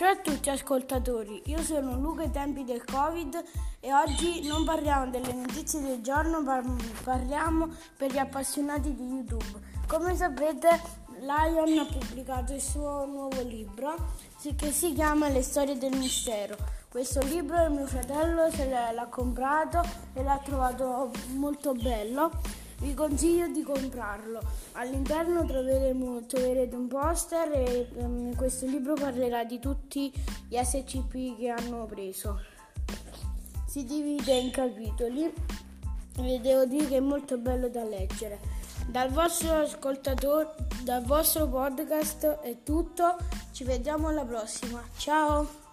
Ciao a tutti ascoltatori, io sono Luca ai tempi del Covid e oggi non parliamo delle notizie del giorno, ma parliamo per gli appassionati di YouTube. Come sapete, Lion ha pubblicato il suo nuovo libro che si chiama Le storie del mistero. Questo libro mio fratello l'ha comprato e l'ha trovato molto bello vi consiglio di comprarlo. All'interno troveremo, troverete un poster e um, questo libro parlerà di tutti gli SCP che hanno preso. Si divide in capitoli e devo dire che è molto bello da leggere. Dal vostro ascoltatore, dal vostro podcast è tutto. Ci vediamo alla prossima. Ciao!